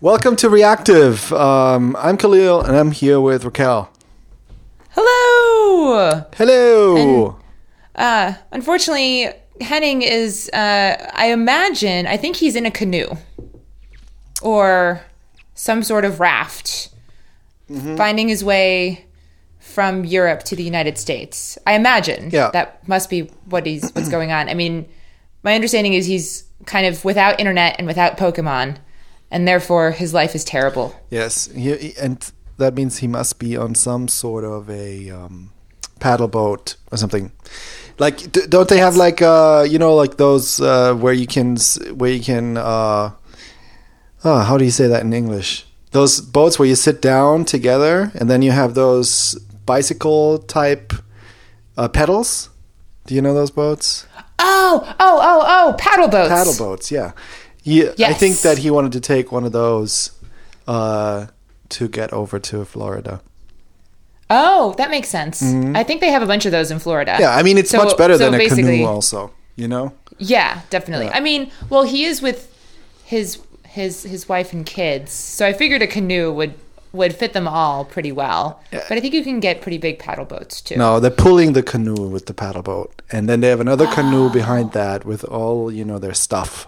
Welcome to Reactive. Um, I'm Kahlil and I'm here with Raquel. Hello. Hello. Uh, unfortunately, Henning is. Uh, I imagine. I think he's in a canoe or some sort of raft, finding his way from Europe to the United States. I imagine. Yeah. That must be what he's what's going on. I mean, my understanding is he's kind of without internet and without Pokemon, and therefore his life is terrible. yes, he, and that means he must be on some sort of a um, paddle boat or something. Like, d- don't they have like uh, you know, like those uh, where you can where you can uh, oh, how do you say that in English? Those boats where you sit down together and then you have those bicycle type uh, pedals. Do you know those boats? Oh, oh, oh, oh! Paddle boats. paddle boats. Yeah, he, I think that he wanted to take one of those uh, to get over to Florida. Oh, that makes sense. I think they have a bunch of those in Florida. Mm-hmm. Yeah, I mean it's So- much better so than a canoe. Also, you know. Yeah, definitely. Yeah. I mean, well, he is with his his his wife and kids, so I figured a canoe would would fit them all pretty well. But I think you can get pretty big paddle boats too. No, they're pulling the canoe with the paddle boat, and then they have another Ah. canoe behind that with all you know their stuff.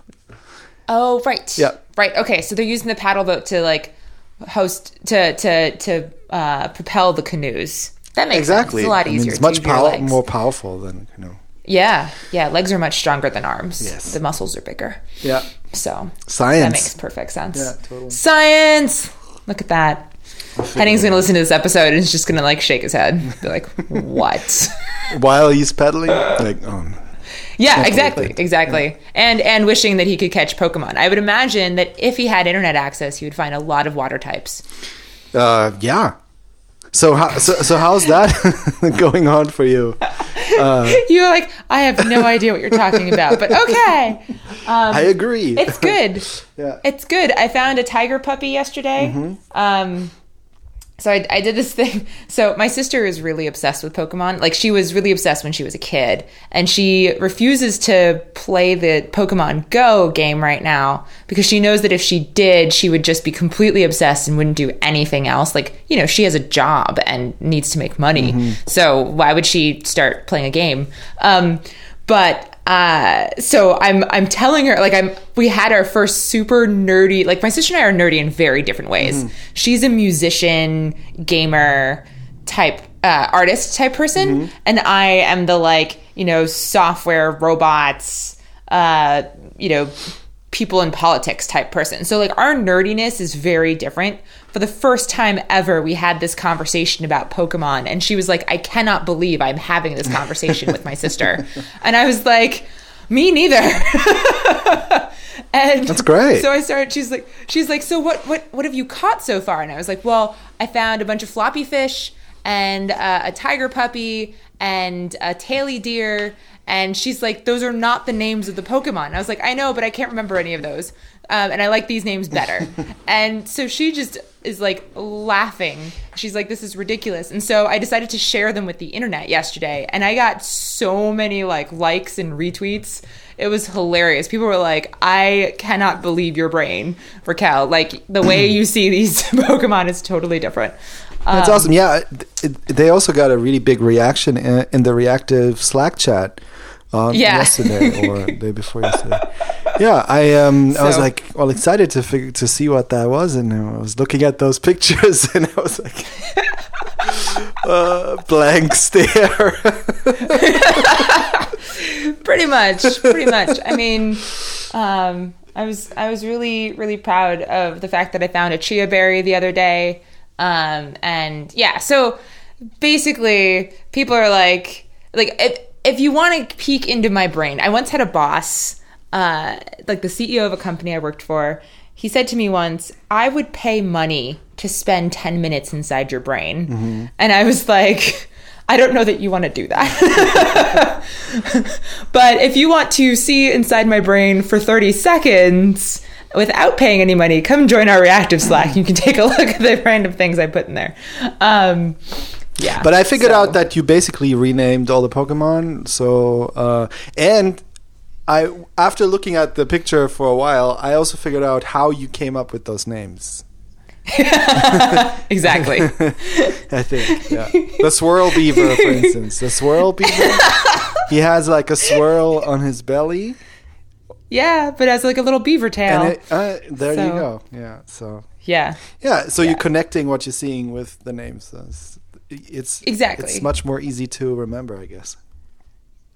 Oh, right. Yeah. Right. Okay. So they're using the paddle boat to like host to to to uh, propel the canoes. That makes Exactly, sense. It's a lot I mean, easier. it's much pow- more powerful than you know. Yeah. Yeah. Legs are much stronger than arms. Yes. The muscles are bigger. Yeah, So science. That makes perfect sense. Yeah, totally. Science. Look at that. Henning's gonna listen to this episode and he's just gonna like shake his head, be like, "What?" While he's pedaling, like oh, no. Yeah, Definitely. exactly, exactly. And and wishing that he could catch Pokemon. I would imagine that if he had internet access, he would find a lot of water types. uh, yeah. So how so, so how's that going on for you? You're like, I have no idea what you're talking about, but okay. I agree. It's good. Yeah. It's good. I found a tiger puppy yesterday. Um, so I, I did this thing. So my sister is really obsessed with Pokemon. Like she was really obsessed when she was a kid, and she refuses to play the Pokemon Go game right now because she knows that if she did, she would just be completely obsessed and wouldn't do anything else. Like you know, she has a job and needs to make money, so why would she start playing a game? Um, but uh so i'm i'm telling her like i'm we had our first super nerdy like my sister and i are nerdy in very different ways. She's a musician gamer type uh artist type person and i am the like you know software robots uh you know people in politics type person. So like our nerdiness is very different for the first time ever we had this conversation about pokemon and she was like i cannot believe i'm having this conversation with my sister. And i was like me neither. And That's great. so i started she's like she's like so what what what have you caught so far? And i was like well i found a bunch of floppy fish and uh, a tiger puppy and a taily deer. And she's like those are not the names of the pokemon. And i was like i know but i can't remember any of those um, and i like these names better. And so she just is like laughing. She's like this is ridiculous. And so i decided to share them with the internet yesterday. And i got so many like likes and retweets. It was hilarious. People were like i cannot believe your brain raquel. Like the way you see these pokemon is totally different. That's Um, awesome. Yeah, they also got a really big reaction in, in the reactive Slack chat uh, Yeah. yesterday or the day before yesterday. Yeah, I um I was like well excited to figure to see what that was, and I was looking at those pictures, and I was like. uh, blank stare. pretty much pretty much i mean um i was i was really really proud of the fact that i found a chia berry the other day um and yeah so basically people are like like if if you want to peek into my brain i once had a boss uh like the ceo of a company i worked for he said to me once i would pay money to spend 10 minutes inside your brain and i was like I don't know that you want to do that. but if you want to see inside my brain for 30 seconds without paying any money, come join our reactive Slack. You can take a look at the random things I put in there. Um, yeah. But I figured so- out that you basically renamed all the Pokemon. So uh, and I after looking at the picture for a while, I also figured out how you came up with those names. exactly. I think. Yeah. The swirl beaver, for instance. The swirl beaver. he has like a swirl on his belly, yeah, but as like a little beaver tail. and it, uh, there you go. Yeah. So yeah. yeah. So Yeah. you're connecting what you're seeing with the names. So it's, Exactly. It's much more easy to remember, I guess.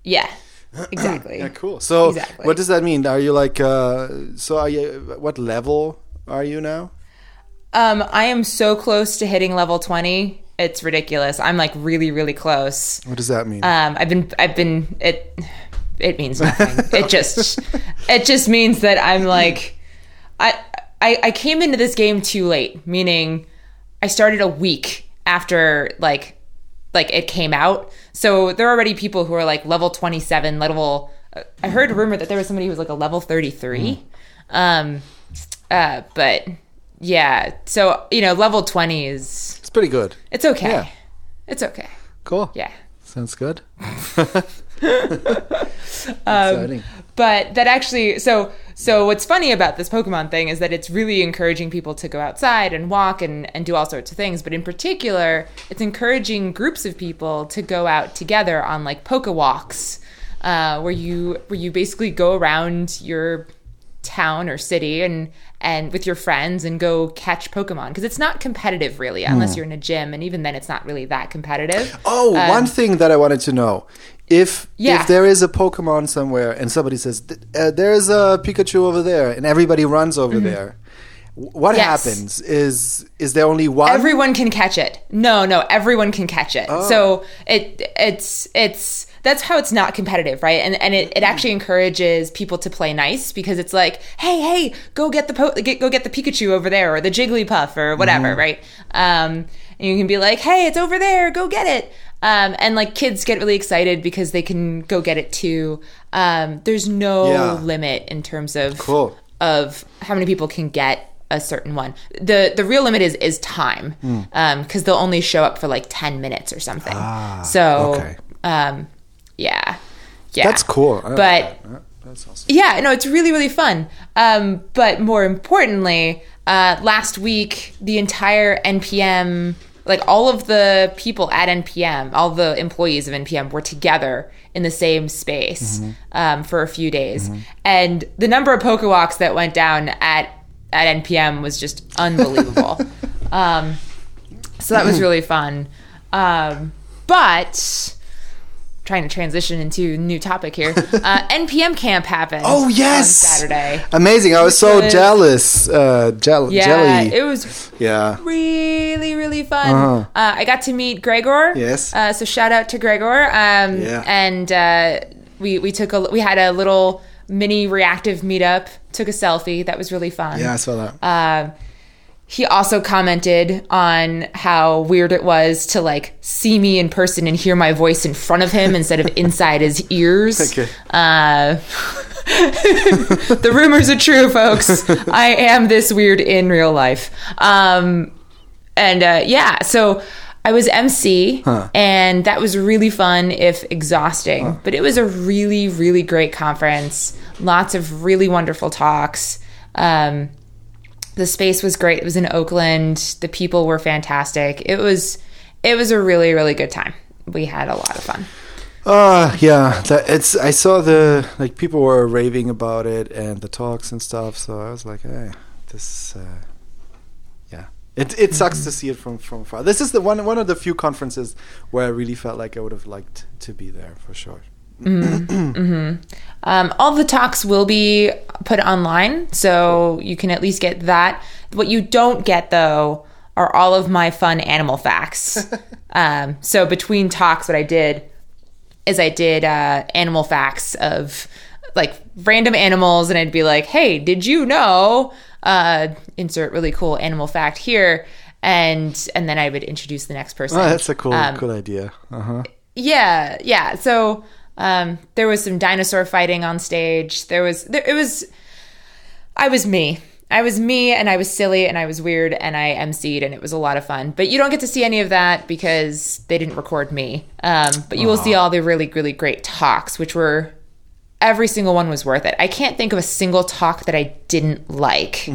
Yeah. Exactly. Yeah, cool. So, Exactly. what does that mean? Are you like, uh, so are you, what level are you now? Um, I am so close to hitting level 20. It's ridiculous. I'm like really, really close. What does that mean? Um, I've been, I've been, it, it means nothing. it just, it just means that I'm like, I, I, I came into this game too late, meaning I started a week after like, like it came out. So there are already people who are like level 27, level, I heard a rumor that there was somebody who was like a level 33. Um, uh, but yeah, so, you know, level 20 is, it's pretty good. it's okay. Yeah. It's okay. Cool. Yeah. Sounds good. Um, Exciting. But that actually so so what's funny about this pokemon thing is that it's really encouraging people to go outside and walk and, and do all sorts of things. But in particular it's encouraging groups of people to go out together on like poke walks uh, where you where you basically go around your town or city and and with your friends and go catch pokemon. Because it's not competitive really unless you're in a gym and even then it's not really that competitive. Oh, one thing that I wanted to know. If Yeah. if there is a Pokemon somewhere and somebody says uh, there's a Pikachu over there and everybody runs over there, what Mm-hmm. Yes. happens? Is is there only one? everyone can catch it. No, no, everyone can catch it. Oh. So it it's it's that's how it's not competitive, right? And and it, it actually encourages people to play nice because it's like, hey, hey, go get the po- get, go get the Pikachu over there or the Jigglypuff or whatever, Mm-hmm. right? Um, and you can be like, hey, it's over there, go get it. Um, and like kids get really excited because they can go get it too. Um, there's no Yeah. limit in terms of Cool. of how many people can get a certain one. The the real limit is is time because they'll only show up for like 10 minutes or something. so Ah, okay. um yeah. Yeah. That's cool. I like But that. Yeah, that's awesome. yeah, no, it's really, really fun. Um, but more importantly, uh, last week, the entire NPM, like all of the people at NPM, all the employees of NPM were together in the same space um, for a few days. And the number of poker walks that went down at, at NPM was just unbelievable. um, so that was really fun. Um, but trying to transition into a new topic here. Uh, NPM camp happened. Oh yes, Saturday. Amazing! I was so was- jealous. Uh, Yeah, jelly. it was yeah. really really fun. Uh-huh. Uh, I got to meet Gregor. Yes. Uh, so shout out to Gregor. Um, Yeah. And uh, we we took a we had a little mini reactive meetup. Took a selfie. That was really fun. Yeah, I saw that. He also commented on how weird it was to like see me in person and hear my voice in front of him instead of inside his ears. Uh, the rumors are true, folks. I am this weird in real life. Um, and uh, yeah, so I was MC, and that was really fun, if exhausting. But it was a really, really great conference. Lots of really wonderful talks. Um, the space was great. It was in Oakland. The people were fantastic. It was, it was a really, really good time. We had a lot of fun. Uh yeah, that it's. I saw the like people were raving about it and the talks and stuff. So I was like, hey, this. Uh, yeah, it it sucks Mm-hmm. to see it from from far. This is the one one of the few conferences where I really felt like I would have liked to be there for sure. Um, all the talks will be put online, so you can at least get that. What you don't get, though, are all of my fun animal facts. um, so between talks, what I did is I did uh, animal facts of like random animals, and I'd be like, "Hey, did you know?" Uh, insert really cool animal fact here, and and then I would introduce the next person. Oh, that's a cool Um, cool idea. Uh huh. yeah, yeah. So um, there was some dinosaur fighting on stage. There was there, it was I was me. I was me and I was silly and I was weird and I emceed and it was a lot of fun. But you don't get to see any of that because they didn't record me. Um, but you will see all the really really great talks, which were every single one was worth it. I can't think of a single talk that I didn't like.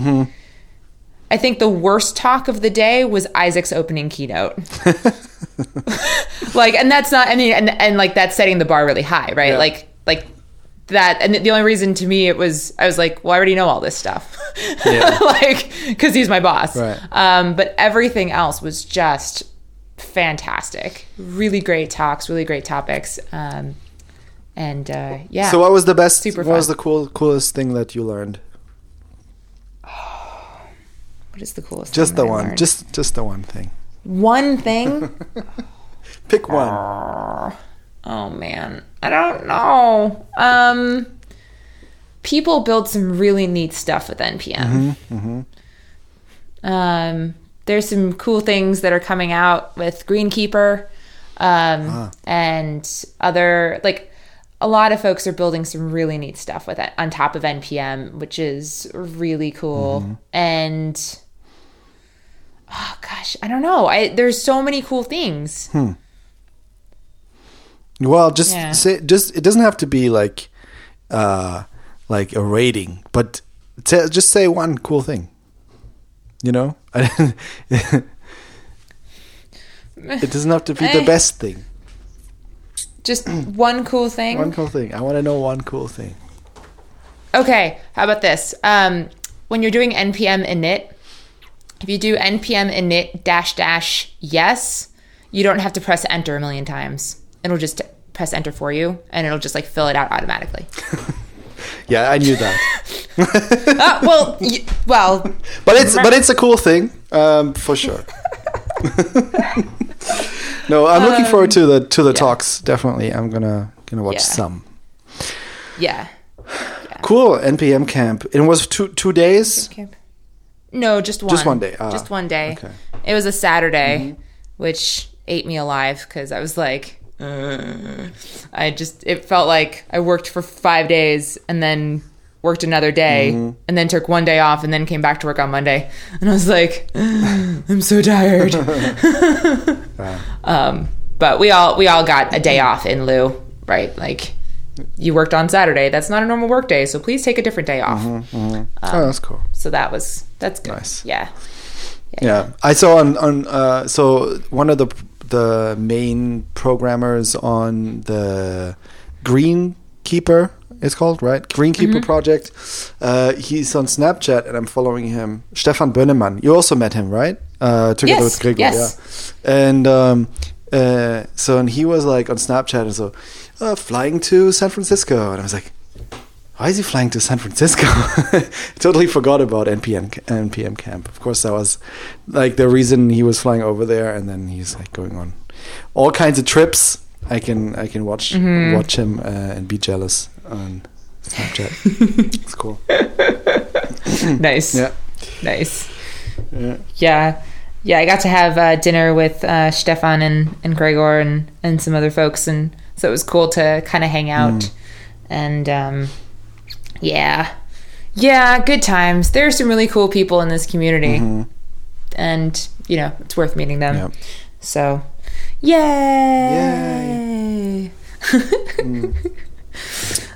I think the worst talk of the day was Isaac's opening keynote. like, and that's not, I mean, and, and like that's setting the bar really high, right? Yeah. Like, like that. And the only reason to me it was, I was like, well, I already know all this stuff. Yeah. like, cause he's my boss. Right. Um, but everything else was just fantastic. Really great talks, really great topics. Um, and, uh, yeah. So what was the best? Super what was the cool, coolest thing that you learned? What is the coolest? Just the one. learned? Just just the one thing. one thing. Pick one. Oh man, I don't know. Um, people build some really neat stuff with NPM. Um, there's some cool things that are coming out with Greenkeeper, um, and other like a lot of folks are building some really neat stuff with it on top of NPM, which is really cool. And oh gosh, I don't know. I there's so many cool things. Well, just Yeah. say just it doesn't have to be like uh like a rating, but t- just say one cool thing. You know? it doesn't have to be the best thing. Just one cool thing. One cool thing. I want to know one cool thing. Okay, how about this? Um, when you're doing npm init, if you do npm init dash dash yes, you don't have to press enter a million times. It'll just press enter for you, and it'll just like fill it out automatically. Yeah, I knew that. uh, well, y- well, But it's but it's a cool thing, um, for sure. no, I'm looking forward to the to the talks. Definitely, I'm gonna gonna watch Yeah. some. yeah. Cool NPM camp. It was two two days. Okay. No, just one. Just one day. Ah, just one day. okay. It was a Saturday, which ate me alive because I was like, uh, I just it felt like I worked for five days and then worked another day and then took one day off and then came back to work on Monday and I was like, I'm so tired. um, but we all we all got a day off in lieu, right? Like. You worked on Saturday. That's not a normal work day, so please take a different day off. oh, that's cool. So that was that's good. Nice. Yeah. Yeah, I saw on on uh, so one of the the main programmers on the Greenkeeper it's called right Greenkeeper project. Uh, he's on Snapchat and I'm following him. Stephan Bönnemann. You also met him, right? Uh, together Yes, with Gregor. yes. Yeah. And um, uh, so and he was like on Snapchat and so uh, flying to San Francisco and I was like. Why is he flying to San Francisco? totally forgot about NPM NPM camp. Of course, that was like the reason he was flying over there, and then he's like going on all kinds of trips. I can I can watch watch him uh, and be jealous on Snapchat. it's cool. nice. Yeah. Nice. Yeah. Yeah. Yeah, I got to have uh, dinner with uh, Stephan and, and Gregor and, and some other folks, and so it was cool to kind of hang out. Mm. And um, yeah, yeah, good times. There are some really cool people in this community, and you know it's worth meeting them. Mm-hmm. Yeah. So, yay!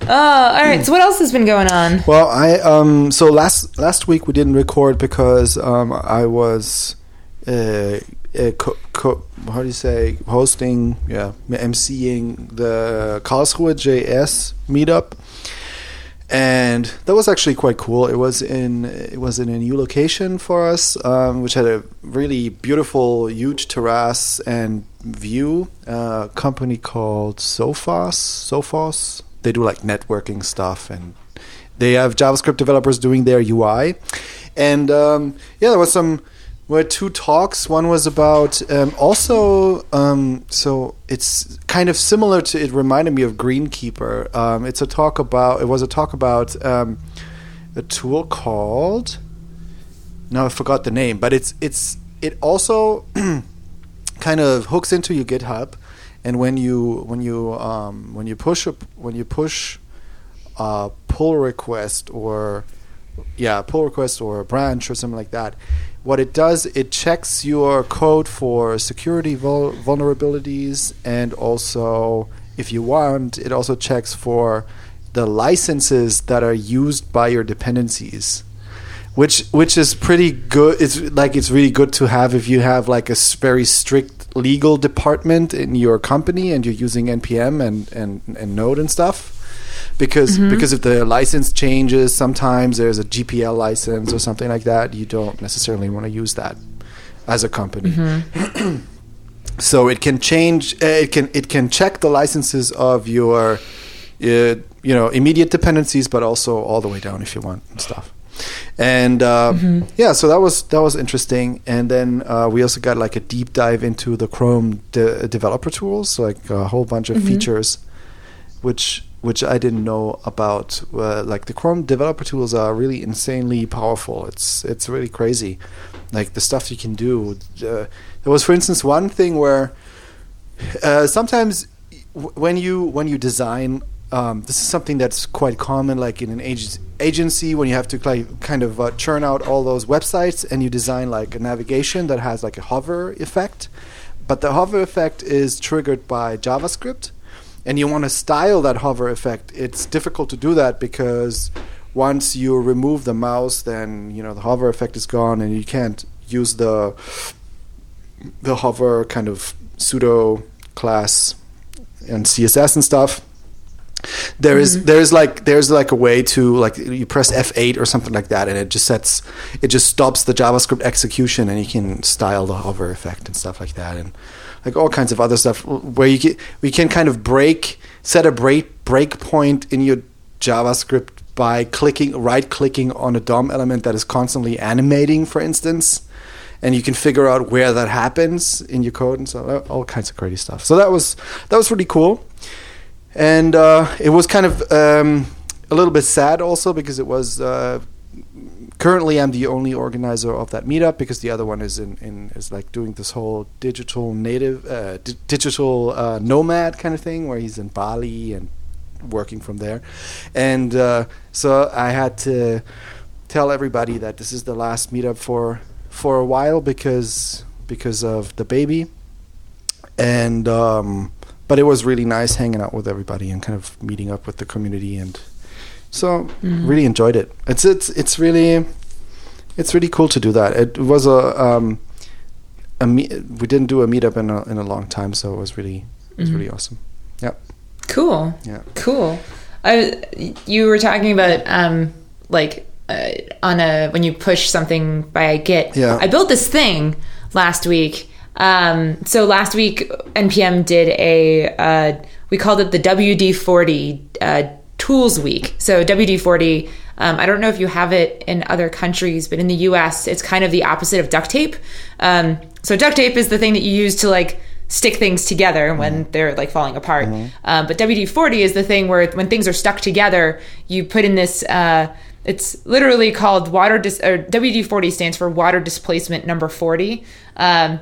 oh, all right. So what else has been going on? Well, I um so last last week we didn't record because um I was uh, uh co- co- how do you say hosting yeah emceeing the Karlsruhe JS meetup. And that was actually quite cool. It was in it was in a new location for us, um, which had a really beautiful, huge terrace and view. Uh, company called Sophos. Sophos. They do like networking stuff, and they have JavaScript developers doing their UI. And um, yeah, there was some were two talks. One was about um, also um, so it's kind of similar to. It reminded me of Greenkeeper. Um, it's a talk about. It was a talk about um, a tool called. No, I forgot the name, but it's it's it also kind of hooks into your GitHub, and when you when you um, when you push a, when you push a pull request or yeah pull request or a branch or something like that, what it does it checks your code for security vul- vulnerabilities and also if you want it also checks for the licenses that are used by your dependencies which which is pretty good. It's like it's really good to have if you have like a very strict legal department in your company and you're using npm and and, and node and stuff because because if the license changes sometimes there's a gpl license or something like that you don't necessarily want to use that as a company. So it can change uh, it can it can check the licenses of your uh, you know immediate dependencies but also all the way down if you want and stuff. And uh, yeah so that was that was interesting. And then uh, we also got like a deep dive into the chrome de- developer tools like a whole bunch of features which which I didn't know about. Uh, like the Chrome developer tools are really insanely powerful. It's it's really crazy, like the stuff you can do. Uh, there was, for instance, one thing where uh, sometimes w- when you when you design. Um, this is something that's quite common, like in an ag- agency, when you have to like, kind of uh, churn out all those websites, and you design like a navigation that has like a hover effect. But the hover effect is triggered by JavaScript, and you want to style that hover effect, it's difficult to do that because once you remove the mouse, then you know the hover effect is gone, and you can't use the the hover kind of pseudo class and CSS and stuff. There is mm-hmm. there is like there's like a way to like you press F8 or something like that, and it just sets it just stops the JavaScript execution, and you can style the hover effect and stuff like that, and like all kinds of other stuff where you can we can kind of break set a break break point in your JavaScript by clicking right clicking on a DOM element that is constantly animating, for instance, and you can figure out where that happens in your code and so all kinds of crazy stuff. So that was that was really cool, and uh, it was kind of um, a little bit sad also because it was. Uh, currently, I'm the only organizer of that meetup because the other one is in, in is like doing this whole digital native, uh, di- digital uh, nomad kind of thing where he's in Bali and working from there, and uh, so I had to tell everybody that this is the last meetup for for a while because because of the baby, and um, but it was really nice hanging out with everybody and kind of meeting up with the community and so really enjoyed it. It's it's it's really it's really cool to do that. It was a um, a me- we didn't do a meetup in a in a long time, so it was really it was really awesome. Yeah, Cool. yeah. Cool. I, you were talking about um, like uh, on a when you push something by Git. Yeah. I built this thing last week. Um, so last week npm did a uh, we called it the WD40 uh, Tools Week. So WD40. Um, I don't know if you have it in other countries, but in the U.S., it's kind of the opposite of duct tape. Um, so duct tape is the thing that you use to like stick things together when they're like falling apart. Um, but WD 40 is the thing where when things are stuck together, you put in this. Uh, it's literally called water. Dis- or WD 40 stands for water displacement number 40. Um,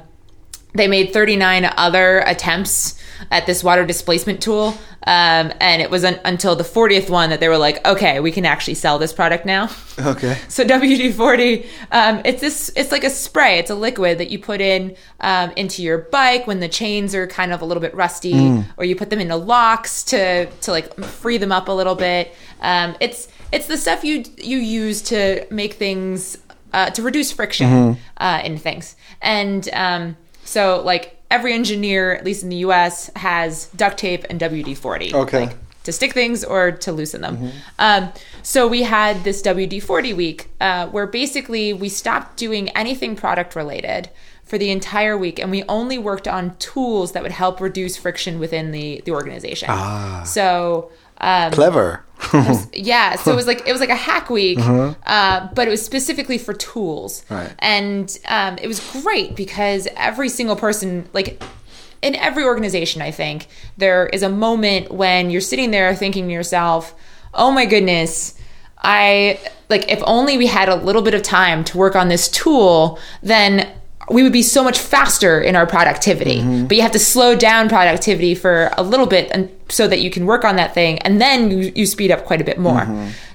they made 39 other attempts at this water displacement tool. Um, and it was un- until the 40th one that they were like, okay, we can actually sell this product now. Okay. So WD forty, um, it's this, it's like a spray. It's a liquid that you put in um, into your bike when the chains are kind of a little bit rusty, or you put them into locks to to like free them up a little bit. Um, it's it's the stuff you you use to make things uh, to reduce friction uh, in things. And um, so like every engineer, at least in the U.S., has duct tape and WD forty. Okay. Like, to stick things or to loosen them. Um, so we had this WD 40 week uh, where basically we stopped doing anything product related for the entire week and we only worked on tools that would help reduce friction within the, the organization. Ah. So um, Clever. yeah, so it was like it was like a hack week, uh, but it was specifically for tools, Right. and um, it was great because every single person, like in every organization, I think there is a moment when you're sitting there thinking to yourself, "Oh my goodness." I like if only we had a little bit of time to work on this tool, then we would be so much faster in our productivity. But you have to slow down productivity for a little bit and so that you can work on that thing and then you, you speed up quite a bit more.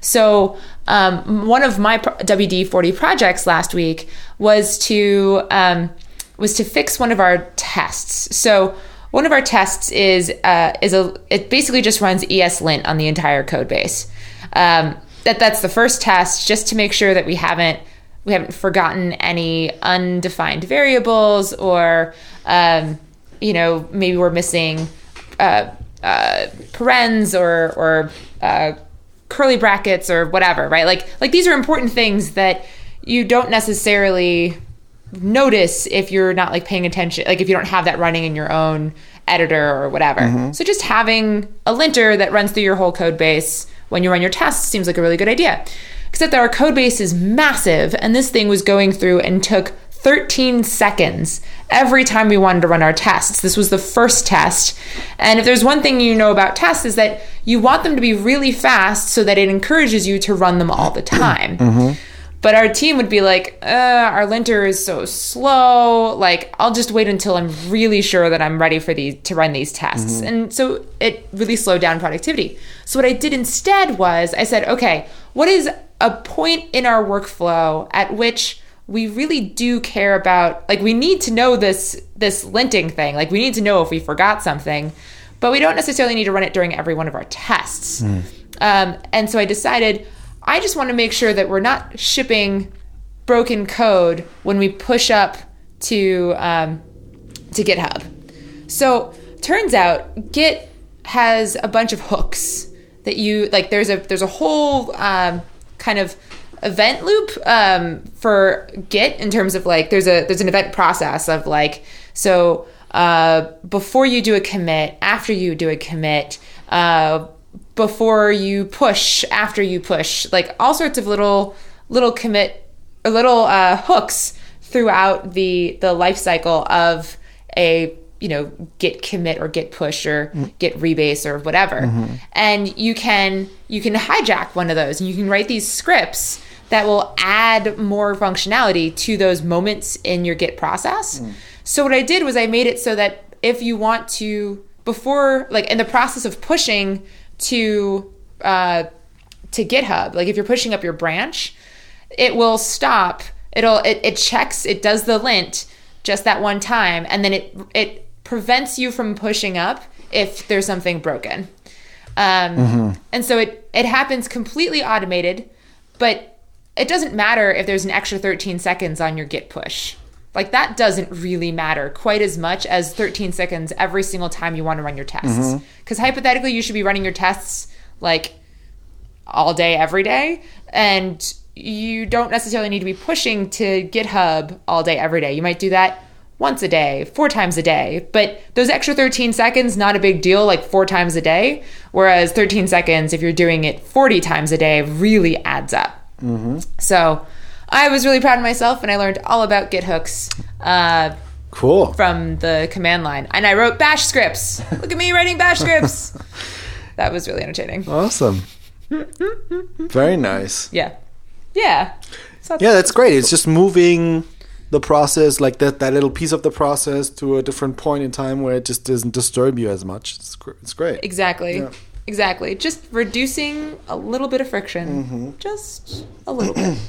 So, um, one of my WD 40 projects last week was to um, was to fix one of our tests. So, one of our tests is uh, is a it basically just runs ESLint on the entire code base. Um, that that's the first test, just to make sure that we haven't we haven't forgotten any undefined variables or um, you know maybe we're missing uh, uh, parens or or uh, curly brackets or whatever, right? Like like these are important things that you don't necessarily notice if you're not like paying attention, like if you don't have that running in your own editor or whatever. So just having a linter that runs through your whole code base when you run your tests seems like a really good idea. Except that our code base is massive, and this thing was going through and took 13 seconds every time we wanted to run our tests. This was the first test. And if there's one thing you know about tests is that you want them to be really fast so that it encourages you to run them all the time. But our team would be like, uh, our linter is so slow. Like, I'll just wait until I'm really sure that I'm ready for these to run these tests. And so it really slowed down productivity. So what I did instead was I said, okay, what is a point in our workflow at which we really do care about like we need to know this this linting thing. Like we need to know if we forgot something, but we don't necessarily need to run it during every one of our tests. Um, and so I decided I just want to make sure that we're not shipping broken code when we push up to um, to GitHub. So turns out Git has a bunch of hooks that you like. There's a there's a whole um, kind of event loop um, for Git in terms of like there's a there's an event process of like so uh, before you do a commit, after you do a commit, uh, before you push, after you push, like all sorts of little little commit little uh, hooks throughout the the life cycle of a you know git commit or git push or git rebase or whatever. And you can you can hijack one of those and you can write these scripts that will add more functionality to those moments in your git process. So what i did was i made it so that if you want to before like in the process of pushing to uh, to github like if you're pushing up your branch it will stop. It'll it, it checks it does the lint just that one time and then it it prevents you from pushing up if there's something broken. Um, and so it it happens completely automated but it doesn't matter if there's an extra 13 seconds on your git push. Like that doesn't really matter quite as much as 13 seconds every single time you want to run your tests. Because hypothetically you should be running your tests like all day every day and you don't necessarily need to be pushing to github all day every day. You might do that once a day four times a day. But those extra 13 seconds not a big deal like four times a day. Whereas 13 seconds if you're doing it 40 times a day really adds up. So i was really proud of myself and i learned all about git hooks uh, Cool. from the command line. And i wrote bash scripts. Look at me writing bash scripts. That was really entertaining. Awesome. Very nice. yeah. Yeah. So Yeah, that's great. It's just moving the process, like that, that little piece of the process, to a different point in time where it just doesn't disturb you as much. It's, gr- it's great. Exactly. Yeah. Exactly. Just reducing a little bit of friction. Mm-hmm. Just a little bit.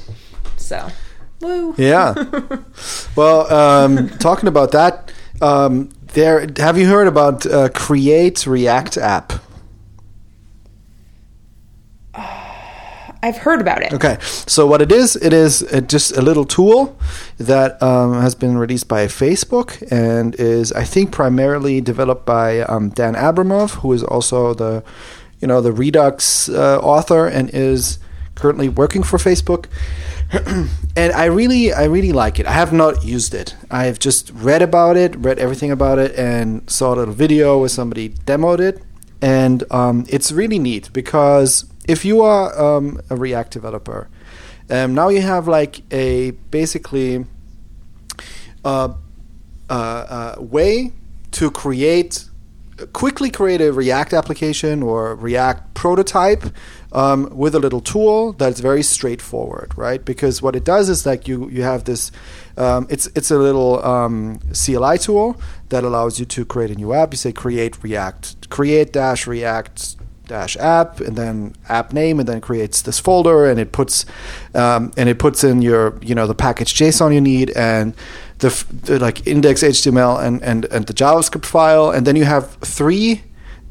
So, woo. Yeah. well, um, talking about that, um, there. Have you heard about uh, Create React app? I've heard about it. Okay, so what it is, it is uh, just a little tool that um, has been released by Facebook and is, I think, primarily developed by um, Dan Abramov, who is also the, you know, the Redux uh, author and is currently working for Facebook. and I really, I really like it. I have not used it. I have just read about it, read everything about it, and saw a little video where somebody demoed it, and um, it's really neat because if you are um, a React developer, um, now you have like a basically uh, uh, uh, way to create quickly create a React application or React prototype um, with a little tool that's very straightforward, right? Because what it does is like you you have this, um, it's it's a little um, CLI tool that allows you to create a new app. You say create React, create dash React dash app, and then app name, and then creates this folder, and it puts um, and it puts in your you know the package JSON you need, and the, the like index HTML and, and and the JavaScript file, and then you have three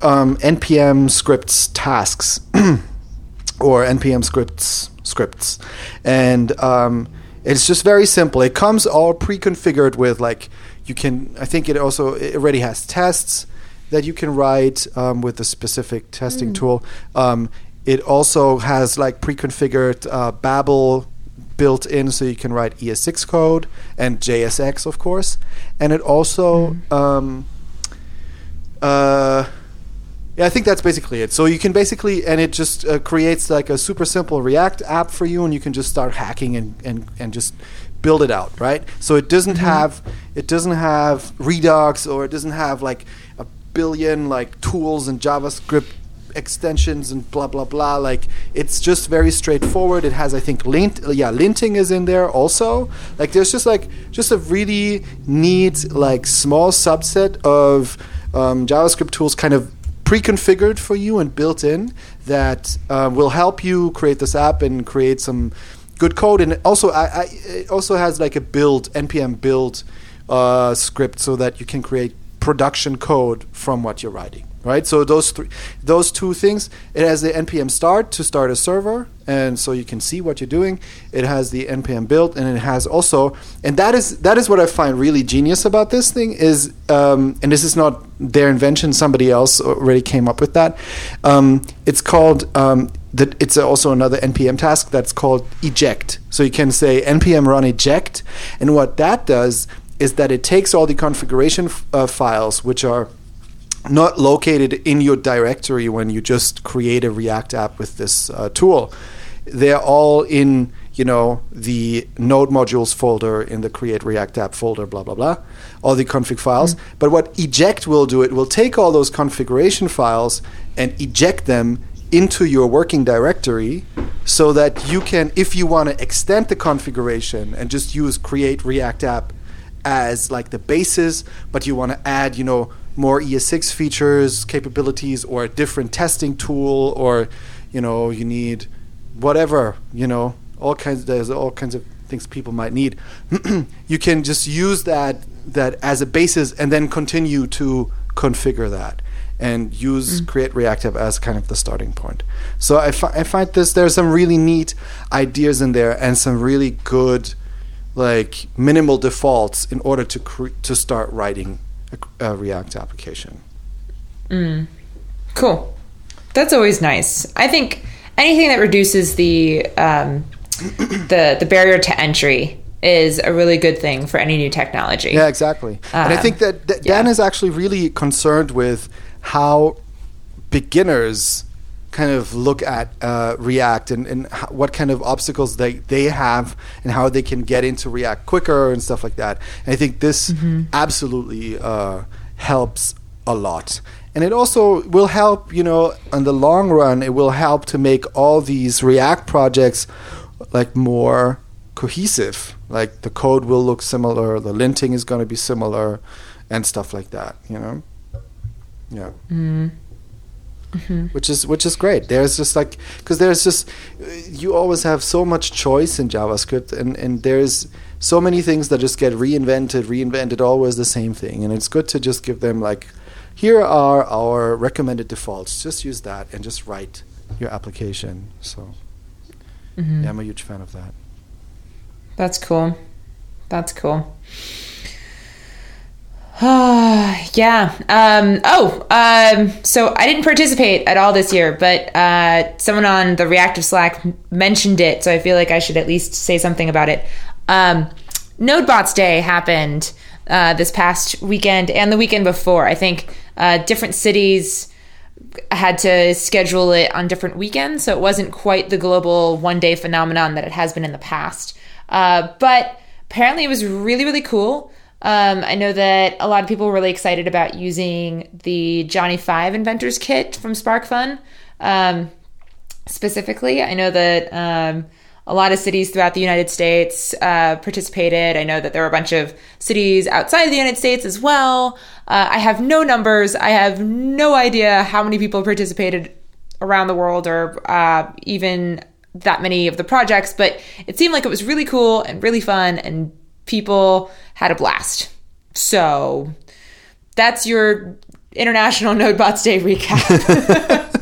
um, npm scripts tasks or npm scripts scripts, and um, it's just very simple. It comes all pre-configured with like you can. I think it also it already has tests that you can write um, with a specific testing tool. Um, it also has like pre-configured uh, Babel built in, so you can write ES6 code and JSX, of course. And it also, um, uh, yeah, I think that's basically it. So you can basically, and it just uh, creates like a super simple React app for you, and you can just start hacking and, and, and just build it out, right? So it doesn't have it doesn't have Redux or it doesn't have like billion like tools and JavaScript extensions and blah blah blah. Like it's just very straightforward. It has I think lint yeah linting is in there also. Like there's just like just a really neat like small subset of um, JavaScript tools kind of pre-configured for you and built in that uh, will help you create this app and create some good code. And also, I, I, it also has like a build npm build uh, script so that you can create production code from what you're writing. Right. So those three, those two things. It has the npm start to start a server, and so you can see what you're doing. It has the npm build, and it has also, and that is that is what I find really genius about this thing is, um, and this is not their invention. Somebody else already came up with that. Um, it's called um, that. It's also another npm task that's called eject. So you can say npm run eject, and what that does is that it takes all the configuration f- uh, files, which are not located in your directory when you just create a React app with this uh, tool. They're all in, you know, the node modules folder in the create React app folder, blah blah blah, all the config files. But what eject will do, it will take all those configuration files and eject them into your working directory so that you can, if you want to extend the configuration and just use create React app as like the basis, but you want to add, you know, more ES6 features, capabilities, or a different testing tool, or you know, you need whatever, you know, all kinds. There's all kinds of things people might need. you can just use that that as a basis, and then continue to configure that and use mm. create React app as kind of the starting point. So I, fi- I find this there's some really neat ideas in there and some really good like minimal defaults in order to cre- to start writing a, a React application. Cool. That's always nice. I think anything that reduces the um, the the barrier to entry is a really good thing for any new technology. Yeah, exactly. and I Um, think that, that yeah. Dan is actually really concerned with how beginners kind of look at uh, React and, and what kind of obstacles they, they have and how they can get into React quicker and stuff like that. And I think this Mm-hmm. absolutely uh, helps a lot. And it also will help, you know, in the long run, it will help to make all these React projects like more cohesive. Like the code will look similar, the linting is going to be similar, and stuff like that. You know, yeah. Mm-hmm. Which is which is great. There's just like because there's just you always have so much choice in JavaScript, and and there's so many things that just get reinvented, reinvented, always the same thing, and it's good to just give them like, here are our recommended defaults. Just use that and just write your application. So mm-hmm. yeah, I'm a huge fan of that. That's cool. That's cool. yeah. Um, oh, um, so I didn't participate at all this year, but uh, someone on the Reactive Slack mentioned it, so I feel like I should at least say something about it. Um, NodeBots Day happened uh, this past weekend and the weekend before. I think uh, different cities had to schedule it on different weekends, so it wasn't quite the global one day phenomenon that it has been in the past. Uh, but apparently, it was really, really cool. Um, I know that a lot of people were really excited about using the Johnny Five Inventors Kit from SparkFun. Um, specifically, I know that um, a lot of cities throughout the United States uh, participated. I know that there were a bunch of cities outside of the United States as well. Uh, I have no numbers. I have no idea how many people participated around the world or uh, even that many of the projects, but it seemed like it was really cool and really fun and people had a blast. So that's your International NodeBots Day recap.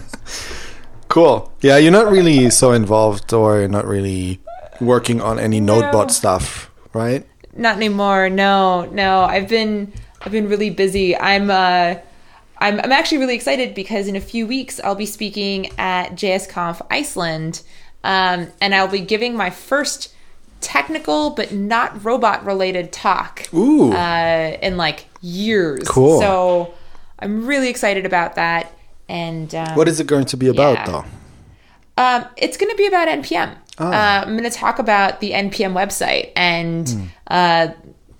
Cool. Yeah, you're not really so involved or not really working on any NodeBot stuff, right? Not anymore. No, no. I've been I've been really busy. I'm uh I'm I'm actually really excited because in a few weeks I'll be speaking at JSConf Iceland, um, and I'll be giving my first technical but not robot related talk. Ooh. Uh, in like years. Cool. So I'm really excited about that. And um, What is it going to be about yeah. though? um, it's going to be about NPM. Ah. Uh, I'm going to talk about the NPM website, and uh,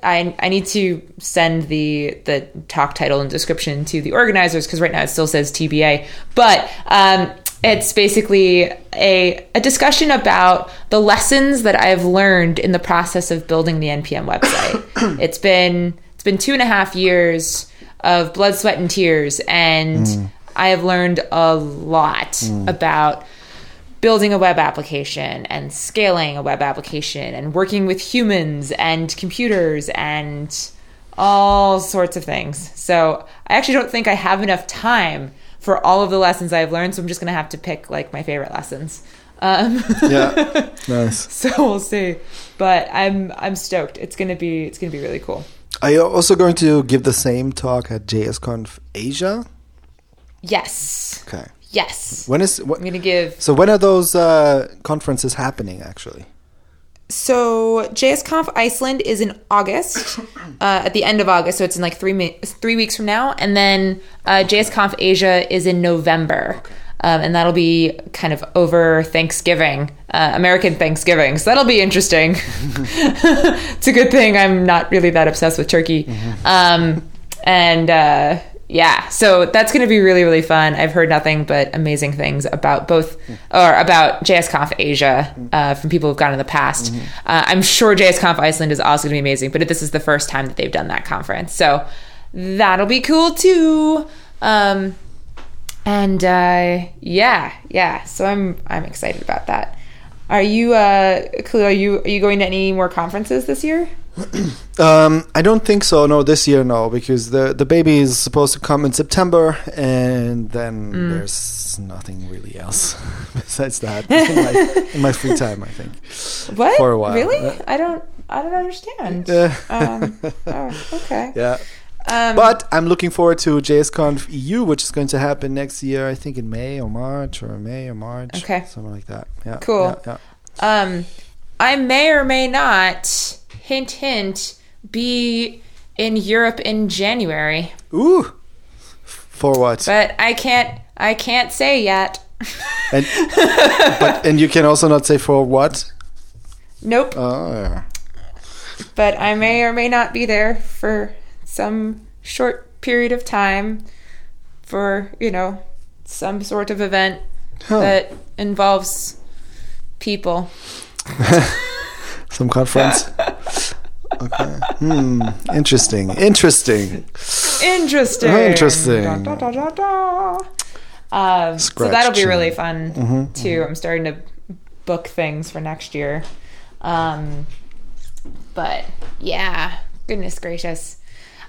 I I need to send the the talk title and description to the organizers because right now it still says TBA, but. Um, it's basically a, a discussion about the lessons that I've learned in the process of building the NPM website. it's been it's been two and a half years of blood, sweat, and tears, and mm. I have learned a lot mm. about building a web application and scaling a web application and working with humans and computers and all sorts of things. So I actually don't think I have enough time for all of the lessons I've learned. So I'm just going to have to pick like my favorite lessons. Um, Yeah. nice. so we'll see. But I'm I'm stoked. It's gonna be it's gonna be really cool. Are you also going to give the same talk at JSConf Asia? Yes. Okay. Yes. When is what, I'm gonna give so when are those uh, conferences happening actually? So JSConf Iceland is in August, uh, at the end of August. So it's in like three mi- three weeks from now, and then uh, JSConf Asia is in November, um, and that'll be kind of over Thanksgiving, uh, American Thanksgiving. So that'll be interesting. it's a good thing I'm not really that obsessed with turkey, um, and uh, yeah, so that's going to be really really fun. I've heard nothing but amazing things about both or about JSConf Asia uh, from people who've gone in the past. Uh, I'm sure JSConf Iceland is also going to be amazing, but this is the first time that they've done that conference, so that'll be cool too. Um, and uh, yeah, yeah, so I'm I'm excited about that. Are you, uh, Kahlil, are you are you going to any more conferences this year? Um, I don't think so. No, this year no, because the the baby is supposed to come in September, and then Mm. there's nothing really else besides that in my, in my free time. I think. What? For a while. Really? Uh, I don't. I don't understand. Um, oh, okay. yeah, Um, but I'm looking forward to JSConf EU, which is going to happen next year. I think in May or March or May or March. Okay. something like that. Yeah, Cool. Yeah, yeah. um, I may or may not. Hint, hint. Be in Europe in January, Ooh, for what? but I can't. I can't say yet. And but and you can also not say for what. Nope. Oh, yeah. But I may or may not be there for some short period of time for you know some sort of event Huh. that involves people. Some conference. okay. Hmm. Interesting. Interesting. Interesting. Interesting. Da, da, da. Um, so that'll be really fun Mm-hmm, too. I'm starting to book things for next year. Um, but yeah, goodness gracious.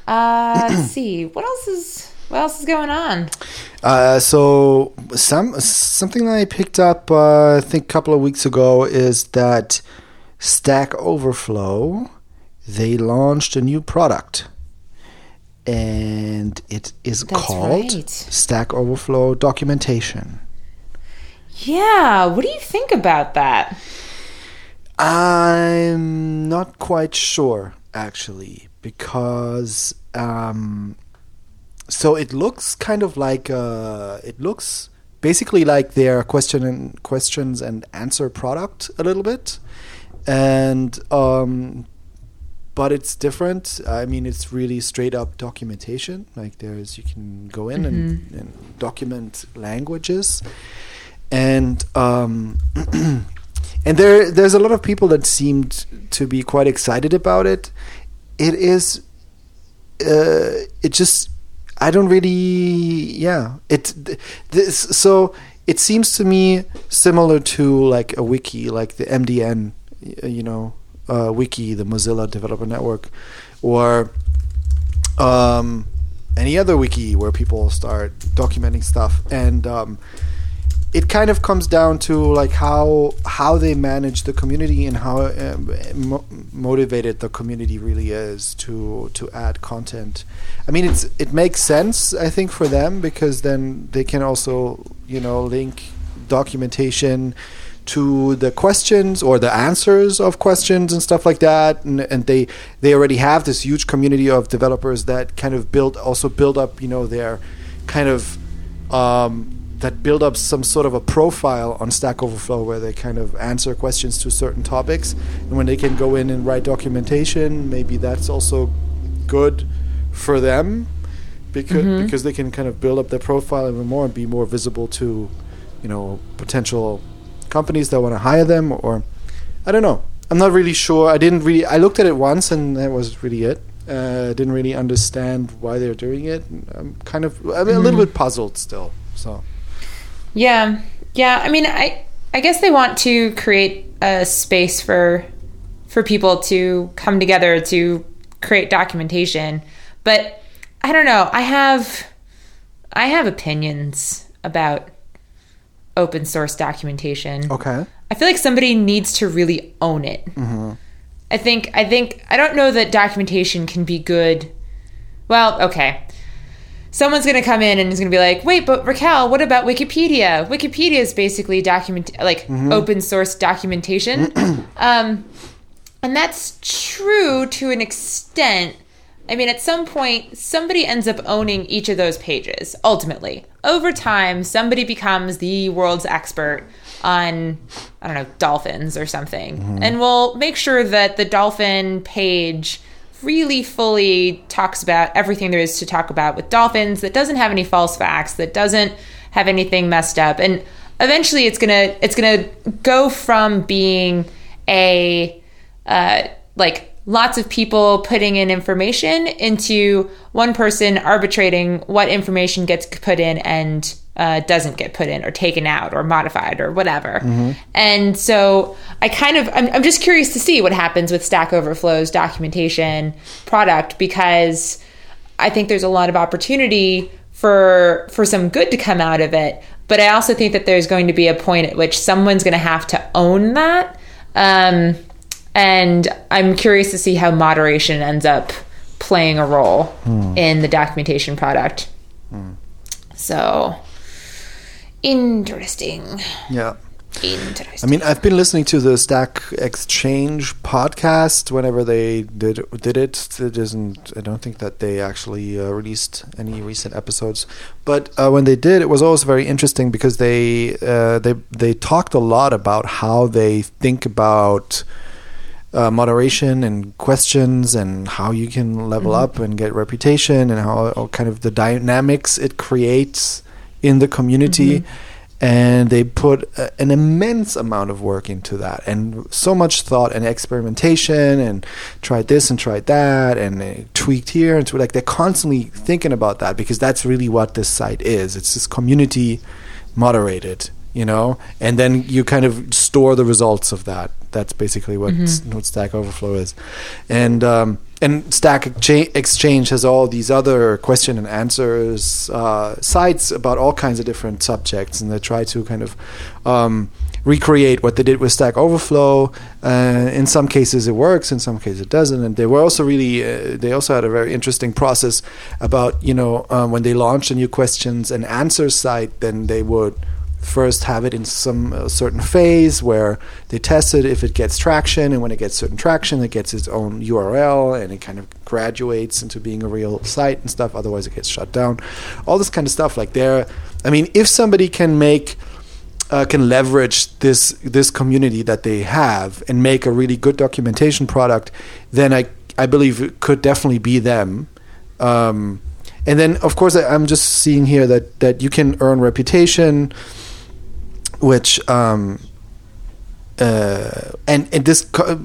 Uh, let's see what else is what else is going on. Uh, so some something that I picked up uh, I think a couple of weeks ago is that Stack Overflow they launched a new product. And it is That's called right. Stack Overflow Documentation. Yeah, what do you think about that? I'm not quite sure actually because um, so it looks kind of like uh, it looks basically like their question and questions and answer product a little bit, and um, but it's different. I mean, it's really straight up documentation. Like there's you can go in and, and document languages, and um, and there there's a lot of people that seemed to be quite excited about it. It is, uh, it just I don't really yeah. It this so it seems to me similar to like a wiki like the MDN you know uh, wiki, the Mozilla Developer Network, or um, any other wiki where people start documenting stuff, and um, it kind of comes down to like how how they manage the community and how um, mo- motivated the community really is to to add content. I mean, it's it makes sense I think for them because then they can also you know link documentation to the questions or the answers of questions and stuff like that and, and they they already have this huge community of developers that kind of build also build up you know their kind of um, that build up some sort of a profile on Stack Overflow where they kind of answer questions to certain topics and when they can go in and write documentation maybe that's also good for them because Mhm. because they can kind of build up their profile even more and be more visible to you know potential companies that want to hire them or I don't know. I'm not really sure. I didn't really. I looked at it once and that was really it. Uh, didn't really understand why they're doing it. I'm kind of I'm a little Mhm. bit puzzled still. So Yeah. Yeah, I mean I I guess they want to create a space for for people to come together to create documentation. But I don't know. I have I have opinions about open source documentation. okay. I feel like somebody needs to really own it. Mm-hmm. I think I think I don't know that documentation can be good. Well, okay. Someone's going to come in and is going to be like, "Wait, but Raquel, what about Wikipedia? Wikipedia is basically document like open source documentation." um, and that's true to an extent. I mean, at some point, somebody ends up owning each of those pages. Ultimately, over time, somebody becomes the world's expert on, I don't know, dolphins or something, and will make sure that the dolphin page really fully talks about everything there is to talk about with dolphins. That doesn't have any false facts. That doesn't have anything messed up. And eventually, it's gonna it's gonna go from being a uh, like lots of people putting in information into one person arbitrating what information gets put in and uh, doesn't get put in or taken out or modified or whatever. And so I kind of, I'm, I'm just curious to see what happens with Stack Overflow's documentation product because I think there's a lot of opportunity for for some good to come out of it. But I also think that there's going to be a point at which someone's going to have to own that. Um, and I'm curious to see how moderation ends up playing a role in the documentation product. So interesting. Yeah. Interesting. I mean, I've been listening to the Stack Exchange podcast whenever they did did it. It isn't. I don't think that they actually uh, released any recent episodes, but uh, when they did, it was always very interesting because they uh, they they talked a lot about how they think about. Uh, moderation and questions and how you can level up and get reputation and how, how kind of the dynamics it creates in the community and they put a, an immense amount of work into that and so much thought and experimentation and tried this and tried that and uh, tweaked here and so like they're constantly thinking about that because that's really what this site is. It's this community moderated you know? And then you kind of store the results of that. That's basically what what stack overflow is. And um and Stack Exchange has all these other question and answers uh, sites about all kinds of different subjects, and they try to kind of um, recreate what they did with Stack Overflow. Uh, in some cases, it works; in some cases, it doesn't. And they were also really uh, they also had a very interesting process about you know um, when they launched a new questions and answers site, then they would first have it in some uh, certain phase where they test it if it gets traction and when it gets certain traction it gets its own url and it kind of graduates into being a real site and stuff otherwise it gets shut down. All this kind of stuff like there i mean if somebody can make uh, can leverage this this community that they have and make a really good documentation product then i i believe it could definitely be them. Um, and then of course I, i'm just seeing here that that you can earn reputation which um, uh, and and this co- uh,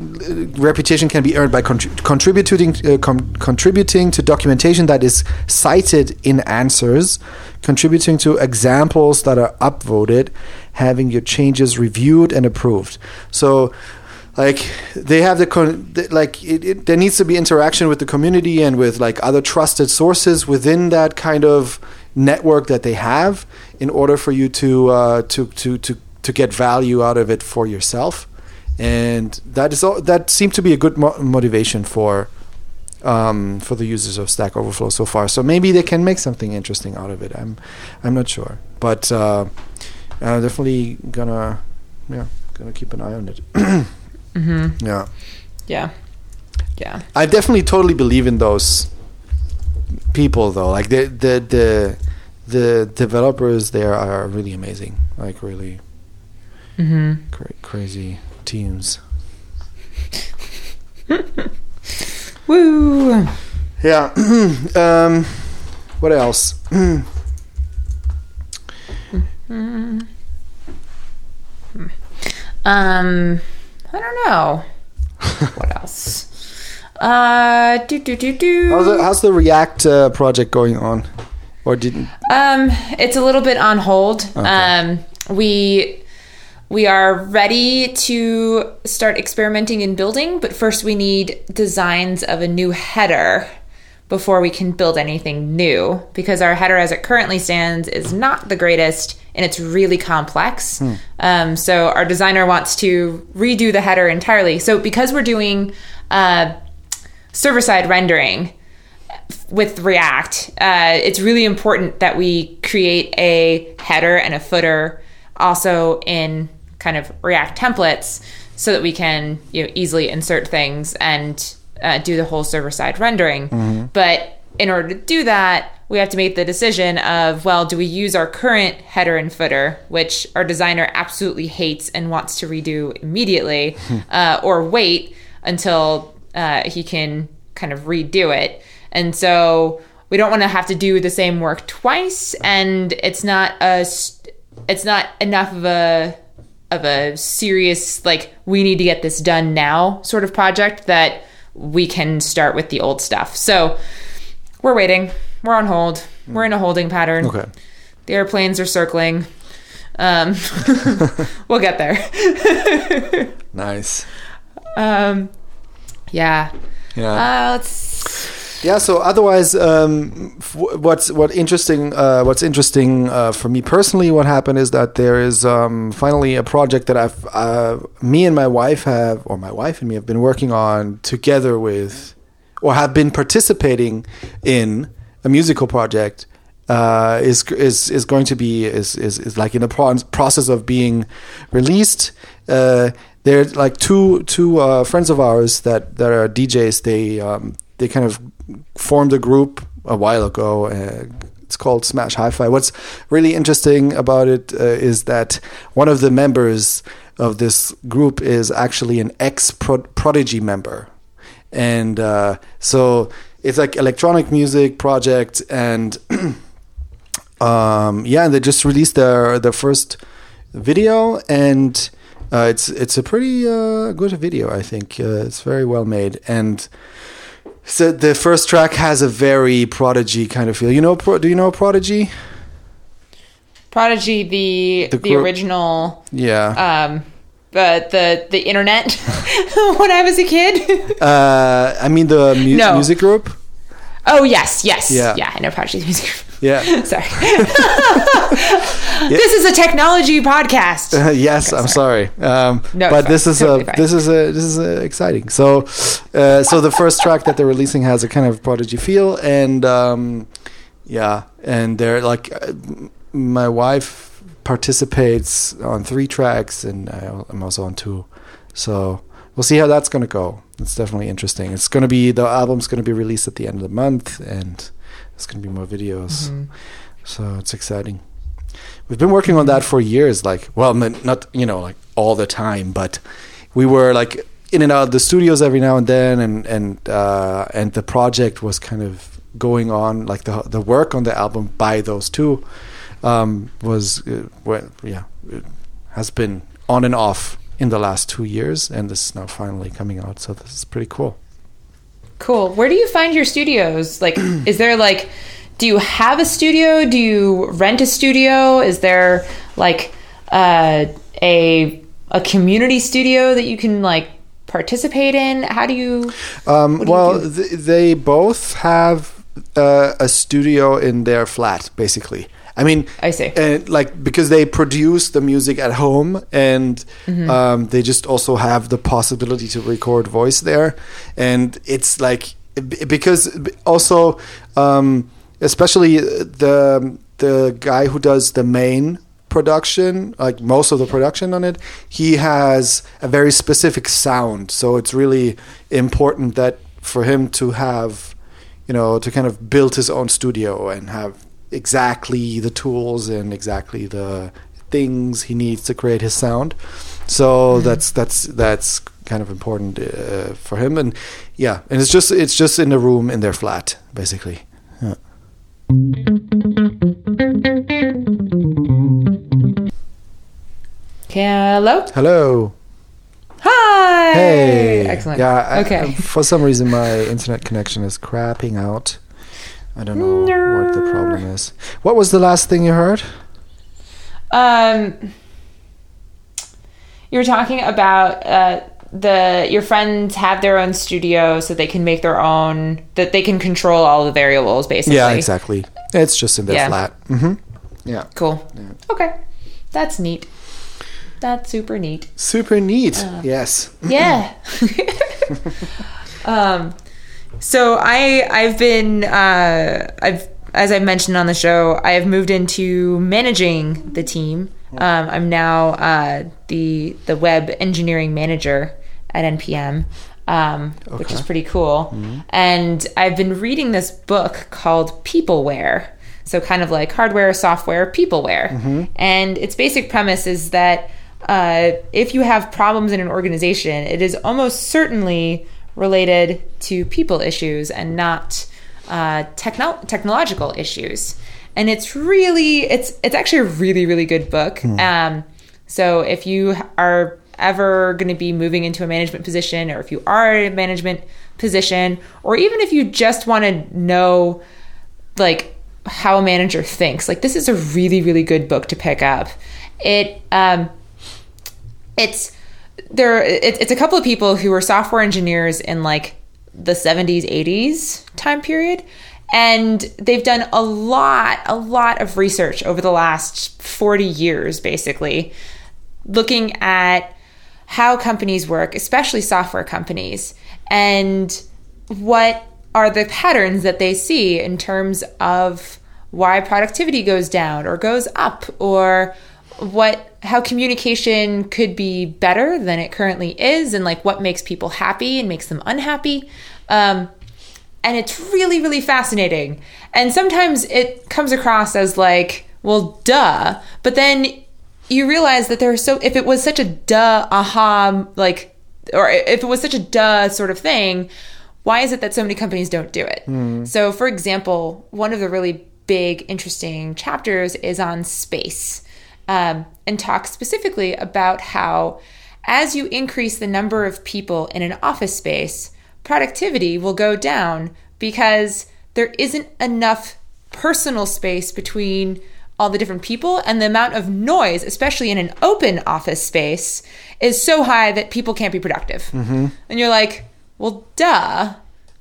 reputation can be earned by contri- contributing uh, com- contributing to documentation that is cited in answers, contributing to examples that are upvoted, having your changes reviewed and approved. So like they have the con- like it, it, there needs to be interaction with the community and with like other trusted sources within that kind of network that they have in order for you to uh, to to to to get value out of it for yourself and that is all that seemed to be a good mo- motivation for um, for the users of Stack Overflow so far. So maybe they can make something interesting out of it. I'm I'm not sure, but uh, uh, definitely gonna yeah gonna keep an eye on it. Mm-hmm. yeah, Yeah. Yeah. I definitely totally believe in those people though. Like the the the the developers there are really amazing. Like really Mm-hmm. cra- crazy teams. Woo. Yeah. um, what else? Um, I don't know. what else? Uh, do do do do. how's, the, how's the React uh, project going on? Or didn't? Um, it's a little bit on hold. Um, we we are ready to start experimenting and building, but first we need designs of a new header before we can build anything new because our header as it currently stands is not the greatest and it's really complex. Um, so our designer wants to redo the header entirely. So because we're doing uh, server side rendering, with React, uh, it's really important that we create a header and a footer also in kind of React templates so that we can you know easily insert things and uh, do the whole server side rendering. But in order to do that, we have to make the decision of well, do we use our current header and footer, which our designer absolutely hates and wants to redo immediately, uh, or wait until uh, he can kind of redo it. And so we don't want to have to do the same work twice, and it's not a it's not enough of a of a serious like we need to get this done now sort of project that we can start with the old stuff. So we're waiting. We're on hold. We're in a holding pattern. Okay. The airplanes are circling. Um, we'll get there. Nice. um, yeah. Yeah. Uh, let's. Yeah. So otherwise, um, what's what interesting? Uh, what's interesting uh, for me personally? What happened is that there is um, finally a project that I've uh, me and my wife have, or my wife and me have been working on together with, or have been participating in a musical project. Uh, is is is going to be is is, is like in the pro- process of being released. Uh, they're like two two uh, friends of ours that that are DJs. They um, they kind of formed a group a while ago. Uh, it's called Smash Hi-Fi. What's really interesting about it uh, is that one of the members of this group is actually an ex Prodigy member, and uh, so it's like electronic music project and. um, yeah, they just released their their first video, and uh, it's it's a pretty uh, good video. I think uh, it's very well made, and so the first track has a very Prodigy kind of feel. You know, Pro- do you know Prodigy? Prodigy, the The the, group- original, Yeah. um, the the the internet when I was a kid. Uh, I mean the mu- No. music group. oh yes, yes, Yeah. yeah, I know Prodigy's music. Yeah. Sorry, this is a technology podcast. yes, I'm sorry. Um, No, but this is Totally a, this is a, this is a exciting. So, uh, so the first track that they're releasing has a kind of prodigy feel, and um, yeah, and they're like, uh, my wife participates on three tracks, and I, I'm also on two. So we'll see how that's gonna go. It's definitely interesting. It's gonna be the album's gonna be released at the end of the month, and there's gonna be more videos. Mhm. So it's exciting. We've been working on that for years, like well, not you know like all the time, but we were like in and out of the studios every now and then, and and uh, and the project was kind of going on, like the the work on the album by those two um, was uh, well, yeah, it has been on and off in the last two years, and this is now finally coming out. So this is pretty cool. Cool. Where do you find your studios? Like, is there like, do you have a studio? Do you rent a studio? Is there like uh, a a community studio that you can like participate in? How do you? Um, do you well, do? th- they both have uh, a studio in their flat, basically. I mean, I see. and like because they produce the music at home, and Mm-hmm. um, they just also have the possibility to record voice there, and it's like because also, um, especially the the guy who does the main production, like most of the production on it, he has a very specific sound. So it's really important that for him to have, you know, to kind of build his own studio and have exactly the tools and exactly the things he needs to create his sound. So that's that's that's kind of important uh, for him, and yeah, and it's just it's just in a room in their flat, basically. Yeah. Hello. Hello. Hi. Hey. Excellent. Yeah. Okay. I- for some reason, my internet connection is crapping out. I don't know what the problem is. What was the last thing you heard? Um, you were talking about uh, the your friends have their own studio, so they can make their own that they can control all the variables, basically. Yeah, exactly. It's just in their Yeah. flat. hmm Yeah. Cool. Okay, that's neat. That's super neat. Super neat. Uh. yes. Yeah. um, so I I've been uh, I've as I've mentioned on the show I have moved into managing the team. Um, I'm now uh, the the web engineering manager at NPM. Um, which is pretty cool. And I've been reading this book called Peopleware. So, kind of like hardware, software, peopleware. And its basic premise is that uh, if you have problems in an organization, it is almost certainly related to people issues and not uh, techno- technological issues. And it's really, it's it's actually a really really good book. Um, so if you are ever going to be moving into a management position, or if you are in a management position, or even if you just want to know like how a manager thinks, like this is a really really good book to pick up. It um, it's there it, it's a couple of people who were software engineers in like the 70s 80s time period. And they've done a lot a lot of research over the last 40 years basically looking at how companies work especially software companies and what are the patterns that they see in terms of why productivity goes down or goes up or what how communication could be better than it currently is and like what makes people happy and makes them unhappy. Um, and it's really really fascinating. And sometimes it comes across as like well duh. But then you realize that there are so if it was such a duh aha like or if it was such a duh sort of thing why is it that so many companies don't do it? So for example one of the really big interesting chapters is on space um, and talk specifically about how as you increase the number of people in an office space productivity will go down because there isn't enough personal space between all the different people and the amount of noise especially in an open office space is so high that people can't be productive. And you're like well duh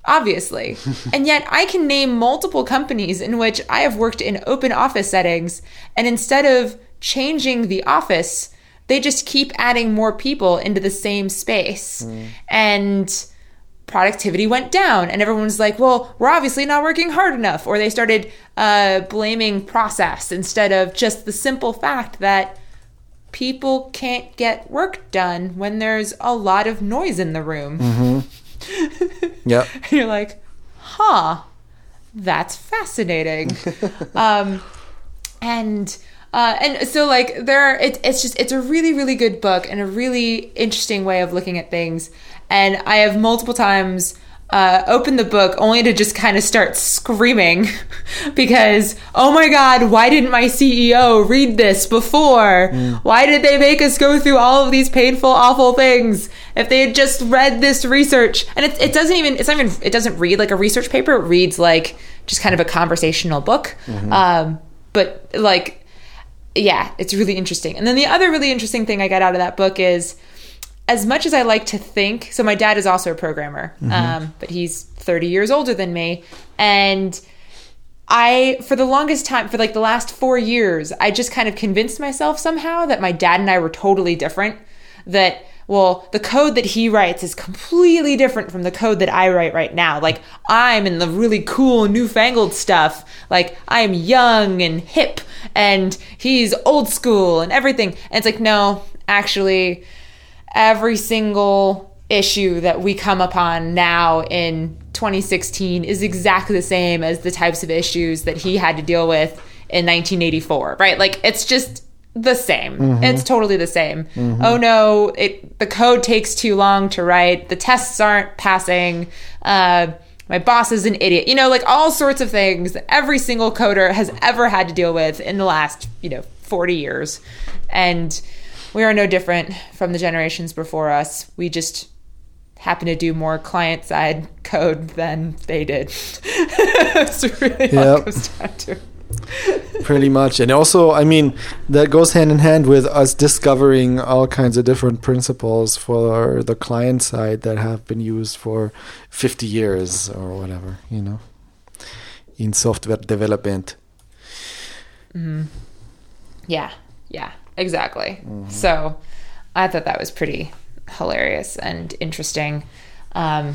obviously. And yet i can name multiple companies in which i have worked in open office settings and instead of changing the office they just keep adding more people into the same space. And productivity went down and everyone's like well we're obviously not working hard enough. Or they started uh, blaming process instead of just the simple fact that people can't get work done when there's a lot of noise in the room. Yep. and you're like huh that's fascinating. Um, and uh, and so like there are it, it's just it's a really really good book and a really interesting way of looking at things. And i have multiple times uh, opened the book only to just kind of start screaming because oh my god why didn't my ceo read this before? Why did they make us go through all of these painful awful things if they had just read this research? And it, it doesn't even it's not even it doesn't read like a research paper. It reads like just kind of a conversational book. Um, but like yeah, it's really interesting. And then the other really interesting thing I got out of that book is as much as I like to think, so my dad is also a programmer, um, but he's 30 years older than me. And I, for the longest time, for like the last four years, I just kind of convinced myself somehow that my dad and I were totally different. That, well, the code that he writes is completely different from the code that I write right now. Like, I'm in the really cool, newfangled stuff. Like, I'm young and hip, and he's old school and everything. And it's like, no, actually, every single issue that we come upon now in 2016 is exactly the same as the types of issues that he had to deal with in 1984 right like it's just the same it's totally the same oh no it the code takes too long to write the tests aren't passing uh my boss is an idiot you know like all sorts of things that every single coder has ever had to deal with in the last you know 40 years and we are no different from the generations before us we just happen to do more client side code than they did. That's really all Yep. it comes down to. pretty much and also i mean that goes hand in hand with us discovering all kinds of different principles for the client side that have been used for 50 years or whatever you know in software development Yeah, yeah, exactly. So I thought that was pretty hilarious and interesting. Um,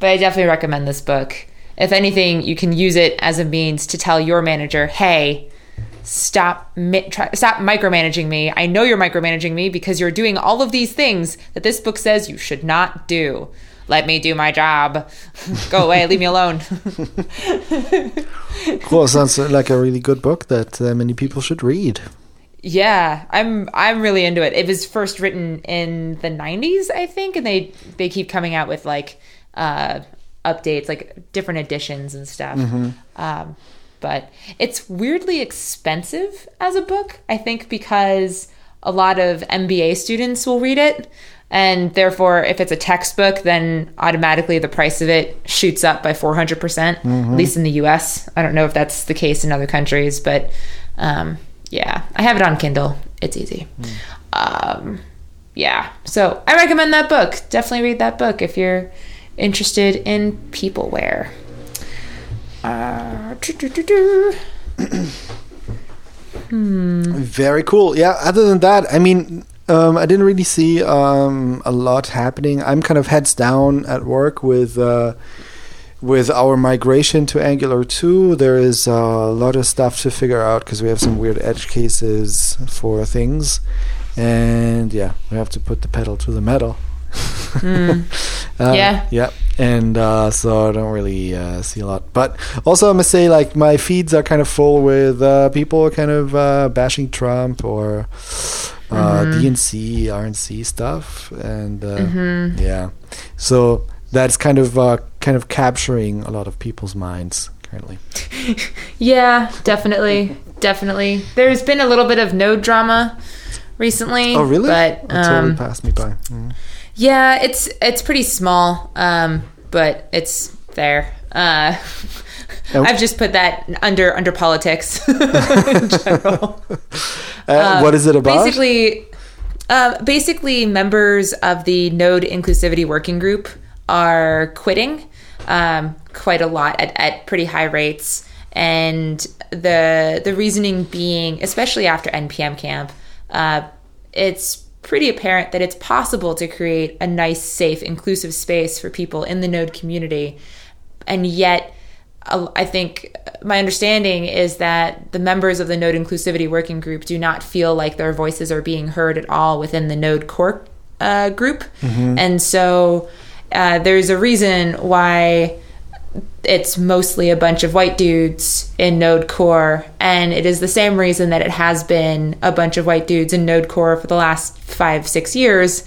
but I definitely recommend this book. If anything, you can use it as a means to tell your manager, "Hey, stop mi- try, stop micromanaging me. I know you're micromanaging me because you're doing all of these things that this book says you should not do. Let me do my job. Go away. leave me alone." cool sounds like a really good book that uh, many people should read Yeah, I'm I'm really into it. It was first written in the 90s, I think, and they they keep coming out with like uh updates, like different editions and stuff. Um but it's weirdly expensive as a book, I think because a lot of MBA students will read it and therefore if it's a textbook then automatically the price of it shoots up by 400% at least in the US. I don't know if that's the case in other countries, but um yeah, I have it on Kindle. It's easy. Um, yeah, so I recommend that book. Definitely read that book if you're interested in peopleware. Uh, doo-doo-doo-doo. Very cool. Yeah. Other than that, I mean, um, I didn't really see um, a lot happening. I'm kind of heads down at work with uh, with our migration to Angular 2. There is a lot of stuff to figure out because we have some weird edge cases for things, and yeah, we have to put the pedal to the metal. Mm. Uh, Yeah. Yeah. And uh, so I don't really uh, see a lot. But also, I must say, like, my feeds are kind of full with uh, people kind of uh, bashing Trump or uh, Mhm. DNC, RNC stuff. And uh, Mhm. yeah. So that's kind of uh, kind of capturing a lot of people's minds currently. Yeah, definitely, definitely. There's been a little bit of node drama recently. Oh, really? But That totally um, passed me by. Mm. Yeah, it's it's pretty small, um, but it's there. Uh, Oh. I've just put that under under politics in general. Uh, what is it about? Basically, uh, basically, members of the Node Inclusivity Working Group are quitting um, quite a lot at, at pretty high rates, and the the reasoning being, especially after NPM camp, uh, it's pretty apparent that it's possible to create a nice, safe, inclusive space for people in the Node community, and yet I think my understanding is that the members of the Node Inclusivity Working Group do not feel like their voices are being heard at all within the Node core uh, group. And so uh, there's a reason why it's mostly a bunch of white dudes in Node Core, and it is the same reason that it has been a bunch of white dudes in Node Core for the last five, six years.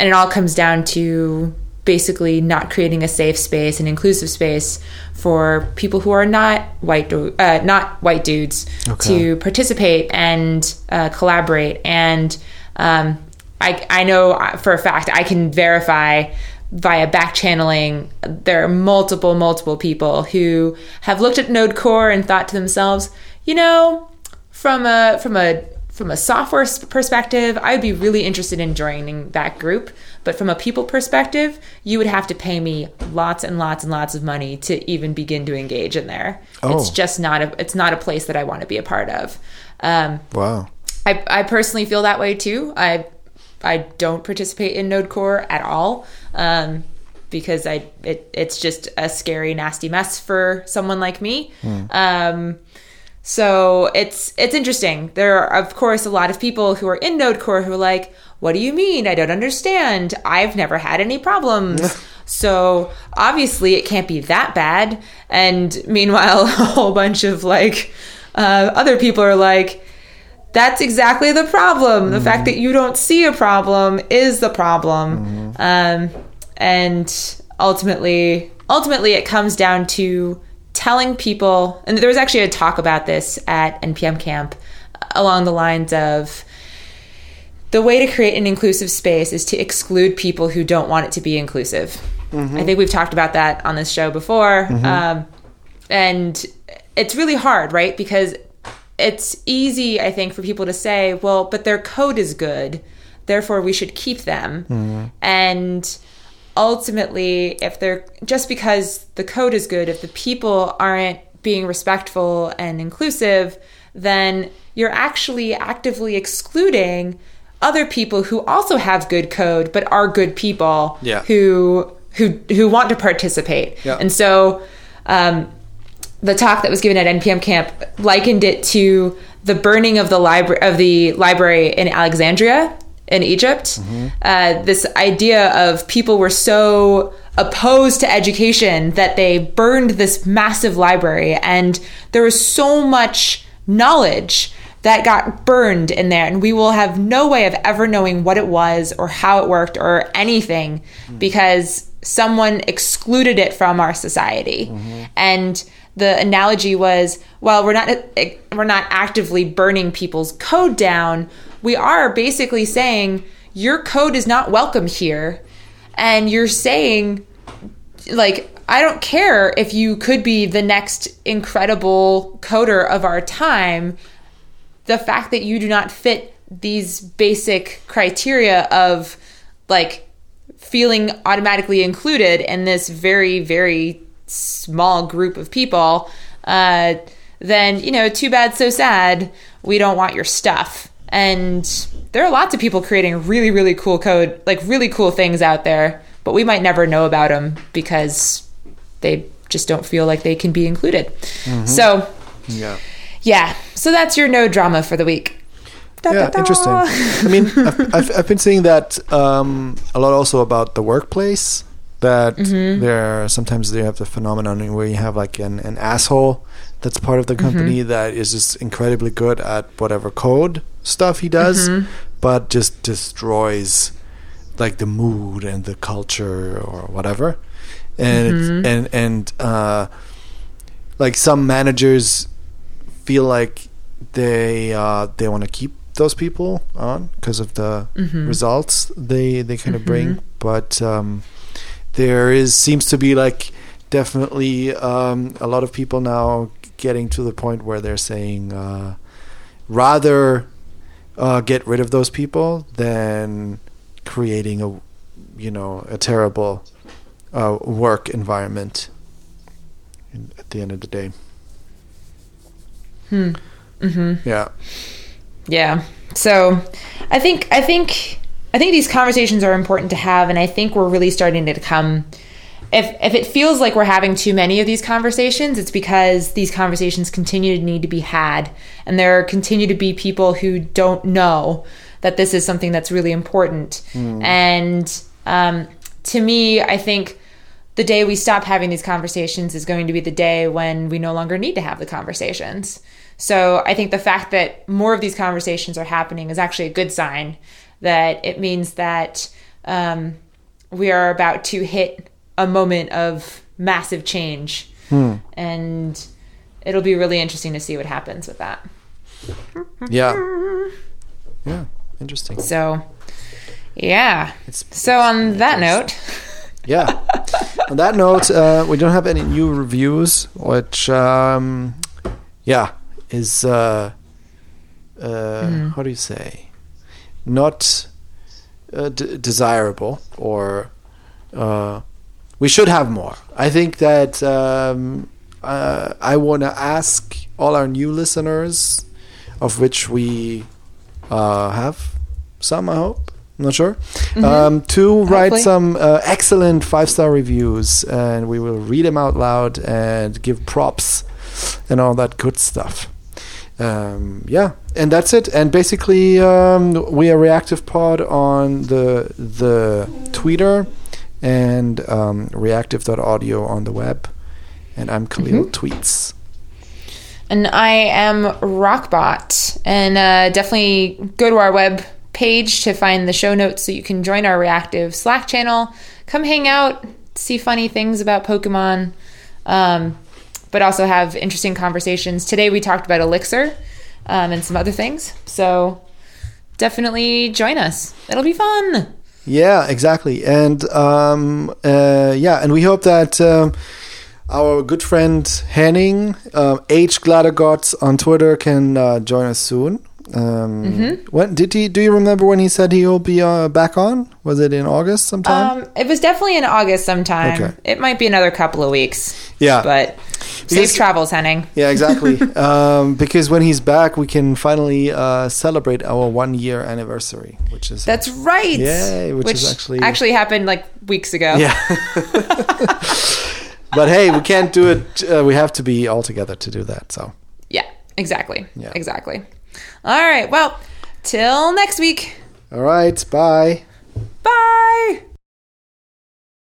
And it all comes down to basically not creating a safe space, an inclusive space for people who are not white, uh, not white dudes Okay. to participate and uh, collaborate. And um, I, I know for a fact I can verify via back channeling there are multiple multiple people who have looked at node core and thought to themselves you know from a from a from a software perspective, I'd be really interested in joining that group. But from a people perspective, you would have to pay me lots and lots and lots of money to even begin to engage in there. It's Oh. just not a it's not a place that I want to be a part of. Um, Wow. I, I personally feel that way too. I I don't participate in Node Core at all um, because I it, it's just a scary, nasty mess for someone like me. Um, so it's it's interesting. There are of course a lot of people who are in Node Core who are like, "What do you mean? I don't understand. I've never had any problems." so obviously it can't be that bad. And meanwhile, a whole bunch of like uh, other people are like, that's exactly the problem. The fact that you don't see a problem is the problem. Um, and ultimately, ultimately, it comes down to telling people. And there was actually a talk about this at NPM Camp along the lines of the way to create an inclusive space is to exclude people who don't want it to be inclusive. I think we've talked about that on this show before. Um, and it's really hard, right? Because it's easy, I think, for people to say, well, but their code is good, therefore we should keep them. And ultimately, if they're just because the code is good, if the people aren't being respectful and inclusive, then you're actually actively excluding other people who also have good code but are good people Yeah. who who who want to participate. Yeah. And so um, the talk that was given at NPM camp likened it to the burning of the library of the library in Alexandria in Egypt. Mm-hmm. Uh, this idea of people were so opposed to education that they burned this massive library, and there was so much knowledge that got burned in there, and we will have no way of ever knowing what it was or how it worked or anything mm. because someone excluded it from our society. Mm-hmm. And the analogy was, well, we're not we're not actively burning people's code down. We are basically saying your code is not welcome here, and you're saying like I don't care if you could be the next incredible coder of our time. The fact that you do not fit these basic criteria of like feeling automatically included in this very very small group of people, uh, then you know, too bad, so sad. We don't want your stuff. And there are lots of people creating really really cool code, like really cool things out there, but we might never know about them because they just don't feel like they can be included. So Yeah. yeah, so that's your Node drama for the week. Da, Yeah, da, da. interesting. I mean, I've, I've, I've been seeing that um, a lot also about the workplace. That Mm-hmm. there sometimes they have the phenomenon where you have like an, an asshole that's part of the Mm-hmm. company that is just incredibly good at whatever code stuff he does, Mm-hmm. but just destroys like the mood and the culture or whatever. And Mm-hmm. and and uh, like some managers feel like they uh, they want to keep those people on because of the Mm-hmm. results they they kind of bring but um, there is seems to be like definitely um, a lot of people now getting to the point where they're saying uh, rather uh, get rid of those people than creating a you know a terrible uh, work environment in, at the end of the day Hmm. Mm-hmm. yeah Yeah. So I think I think I think these conversations are important to have and I think we're really starting to come if if it feels like we're having too many of these conversations, it's because these conversations continue to need to be had and there continue to be people who don't know that this is something that's really important. And um, to me, I think the day we stop having these conversations is going to be the day when we no longer need to have the conversations. So I think the fact that more of these conversations are happening is actually a good sign that it means that um, we are about to hit a moment of massive change. And it'll be really interesting to see what happens with that. yeah yeah interesting So, yeah. it's So, on that note, yeah. On that note, uh, we don't have any new reviews, which, um, yeah, is uh, uh, how do you say, not uh, d- desirable or uh, we should have more. I think that um, uh, I want to ask all our new listeners, of which we uh, have some, I hope. I'm not sure. Um, to write Hopefully. some uh, excellent five star reviews, and we will read them out loud and give props and all that good stuff. Um, yeah, and that's it. And basically, um, we are Reactive Pod on the the Twitter and um, reactive.audio on the web. And I'm Kahlil Tweets. And I am Rockbot. And uh, definitely go to our web page to find the show notes so you can join our reactive Slack channel. Come hang out, see funny things about Pokemon, um, but also have interesting conversations. Today we talked about Elixir um, and some other things. So definitely join us. It'll be fun. Yeah, exactly. And um, uh, yeah, and we hope that um, our good friend Henning, um, H Gladegots on Twitter, can uh, join us soon. Um, mm-hmm. When did he? Do you remember when he said he'll be uh, back on? Was it in August sometime? Um, it was definitely in August sometime. Okay. It might be another couple of weeks. Yeah. But Because- safe travels, Henning. yeah, exactly. um, because when he's back, we can finally uh, celebrate our one year anniversary, which is That's right. Yay, which is actually- actually happened like weeks ago. yeah. but hey, we can't do it. Uh, we have to be all together to do that. So. Yeah, exactly. Yeah. Exactly. All right. Well, till next week. All right. Bye. Bye.